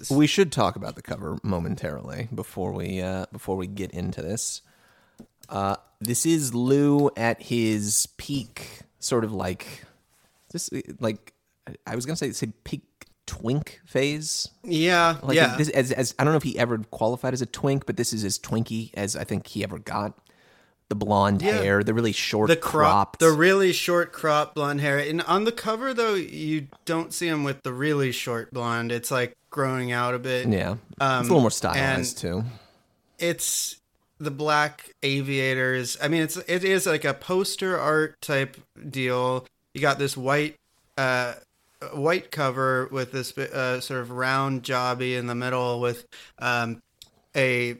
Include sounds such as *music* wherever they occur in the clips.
is. We should talk about the cover momentarily before we uh, before we get into this. Uh, this is Lou at his peak, sort of like this, like I was gonna say, say peak twink phase. Yeah, Like yeah. this, as, as I don't know if he ever qualified as a twink, but this is as twinky as I think he ever got. The blonde Yeah. hair, the really short the crop, cropped. the really short crop blonde hair. And on the cover, though, you don't see him with the really short blonde. It's like growing out a bit. yeah, Um, it's a little more stylized too. It's the black aviators. I mean, it's it is like a poster art type deal. You got this white, uh, white cover with this uh, sort of round jobby in the middle with um, a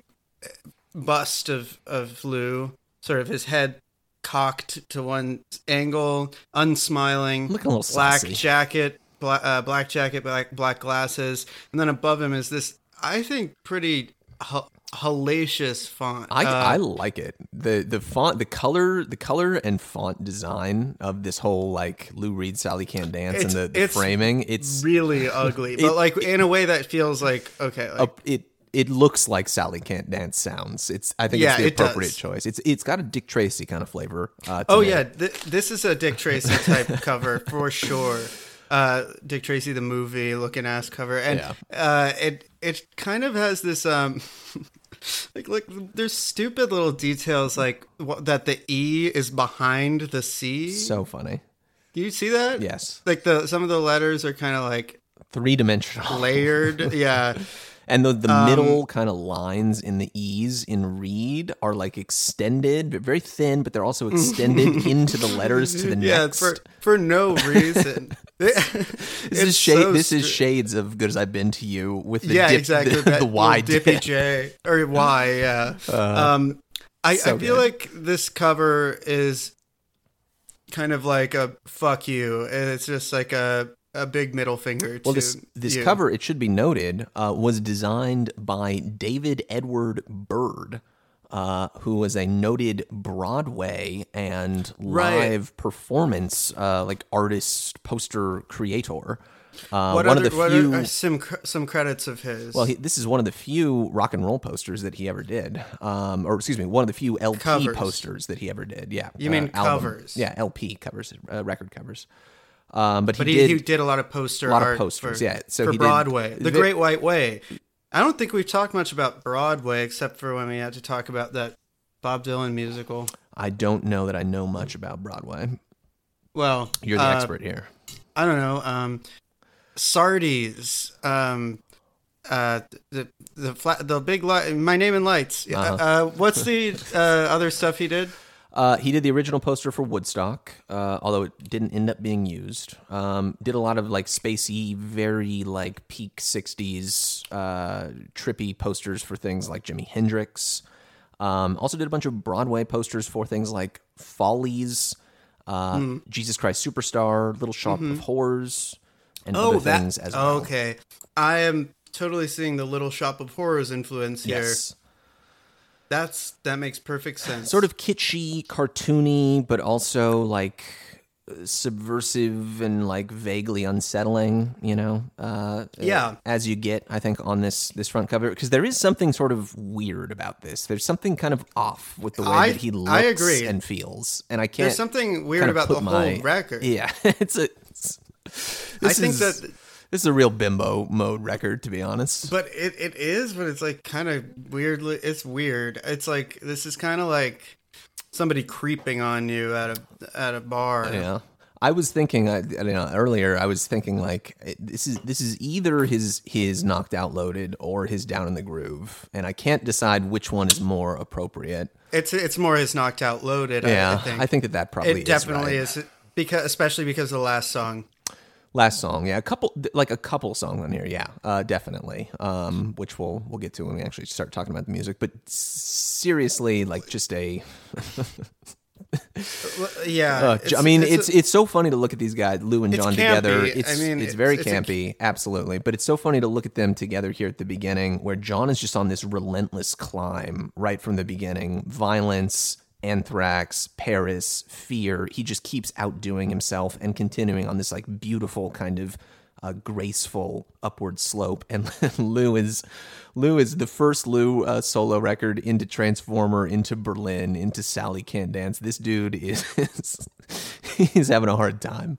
bust of of Lou, sort of his head cocked to one angle, unsmiling, Looking a little black saucy. jacket, black, uh, black jacket, black black glasses, and then above him is this, I think, pretty h- hellacious font. I, Uh, I like it. the The font, the color, the color and font design of this whole like Lou Reed, Sally Can't Dance, and the, the it's framing. It's really ugly, but *laughs* It- like in a way that feels like okay, like, a, it. It looks like Sally Can't Dance sounds. It's. I think Yeah, it's the it appropriate choice. It's. It's got a Dick Tracy kind of flavor. Uh, Oh me. yeah, th- this is a Dick Tracy type *laughs* cover for sure. Uh, Dick Tracy the movie looking ass cover, and Yeah. uh, it it kind of has this um. *laughs* Like, like, there's stupid little details like what, that the E is behind the C. So funny. Do you see that? Yes. Like the some of the letters are kind of like Three dimensional. layered. *laughs* yeah. And the, the Um, middle kind of lines in the E's in Reed are like extended, but very thin, but they're also extended *laughs* into the letters to the Yeah, next. for for no reason. *laughs* *laughs* this is shade. this is shades of good as I've been to you with the yeah, dip, exactly. the, that the Y dippy dip. J or Y. Yeah. um, I, so I feel good. like this cover is kind of like a fuck you. and It's just like a a big middle finger. Well, to this this you. cover, it should be noted, uh, was designed by David Edward Byrd, uh, who was a noted Broadway and Right. live performance uh, like artist poster creator. Uh, What one other, of the what few. are some some credits of his? well, he, this is one of the few rock and roll posters that he ever did, um, or excuse me, one of the few LP Covers. posters that he ever did. Yeah, You mean album. covers? Yeah, LP covers, uh, record covers. Um, but, but he, he, did he did a lot of poster a lot of posters, for, yeah. So for he did- Broadway, The Great White Way. I don't think we've talked much about Broadway except for when we had to talk about that Bob Dylan musical. I don't know that I know much about Broadway. Well, You're the uh, expert here. I don't know. Um, Sardi's. Um, uh, the the flat, the big light. My name in lights. Uh, Uh-huh. uh, what's the uh, other stuff he did? Uh, he did the original poster for Woodstock, uh, although it didn't end up being used. Um, did a lot of like spacey, very like peak '60s uh, trippy posters for things like Jimi Hendrix. Um, also did a bunch of Broadway posters for things like Follies, uh, Hmm. Jesus Christ Superstar, Little Shop of Horrors, and Mm-hmm. Oh, other that. things as well. Okay, I am totally seeing the Little Shop of Horrors influence here. That's that makes perfect sense. sort of kitschy, cartoony, but also like subversive and like vaguely unsettling. You know, uh, Yeah. as you get, I think, on this this front cover because there is something sort of weird about this. There's something kind of off with the way I- that he looks I agree. and feels, and I can't. There's something weird kind of about the whole my- record. Yeah, *laughs* it's a. It's, this think is- that- this is a real bimbo mode record, to be honest. But it, it is, but it's like kind of weirdly. It's weird. It's like this is kind of like somebody creeping on you at a at a bar. Yeah. I was thinking, I, I don't know, earlier. I was thinking like this is this is either his his knocked out loaded or his down in the groove, and I can't decide which one is more appropriate. It's it's more his knocked out loaded. I- Yeah, I, think. that that probably it definitely is, right. is because especially because of the last song. Last song, yeah, a couple like a couple songs on here, yeah, uh, definitely. Um, which we'll we'll get to when we actually start talking about the music. But seriously, like just a *laughs* Yeah, Uh, I mean, it's it's a- it's so funny to look at these guys, Lou and John together. I It's mean, it's it's- very it's a- campy, absolutely. But it's so funny to look at them together here at the beginning, where John is just on this relentless climb right from the beginning. Violence, anthrax, Paris, fear. He just keeps outdoing himself and continuing on this like beautiful kind of a graceful upward slope. And *laughs* Lou is Lou is the first Lou uh, solo record into Transformer, into Berlin, into Sally Can't Dance. This dude is *laughs* he's having a hard time.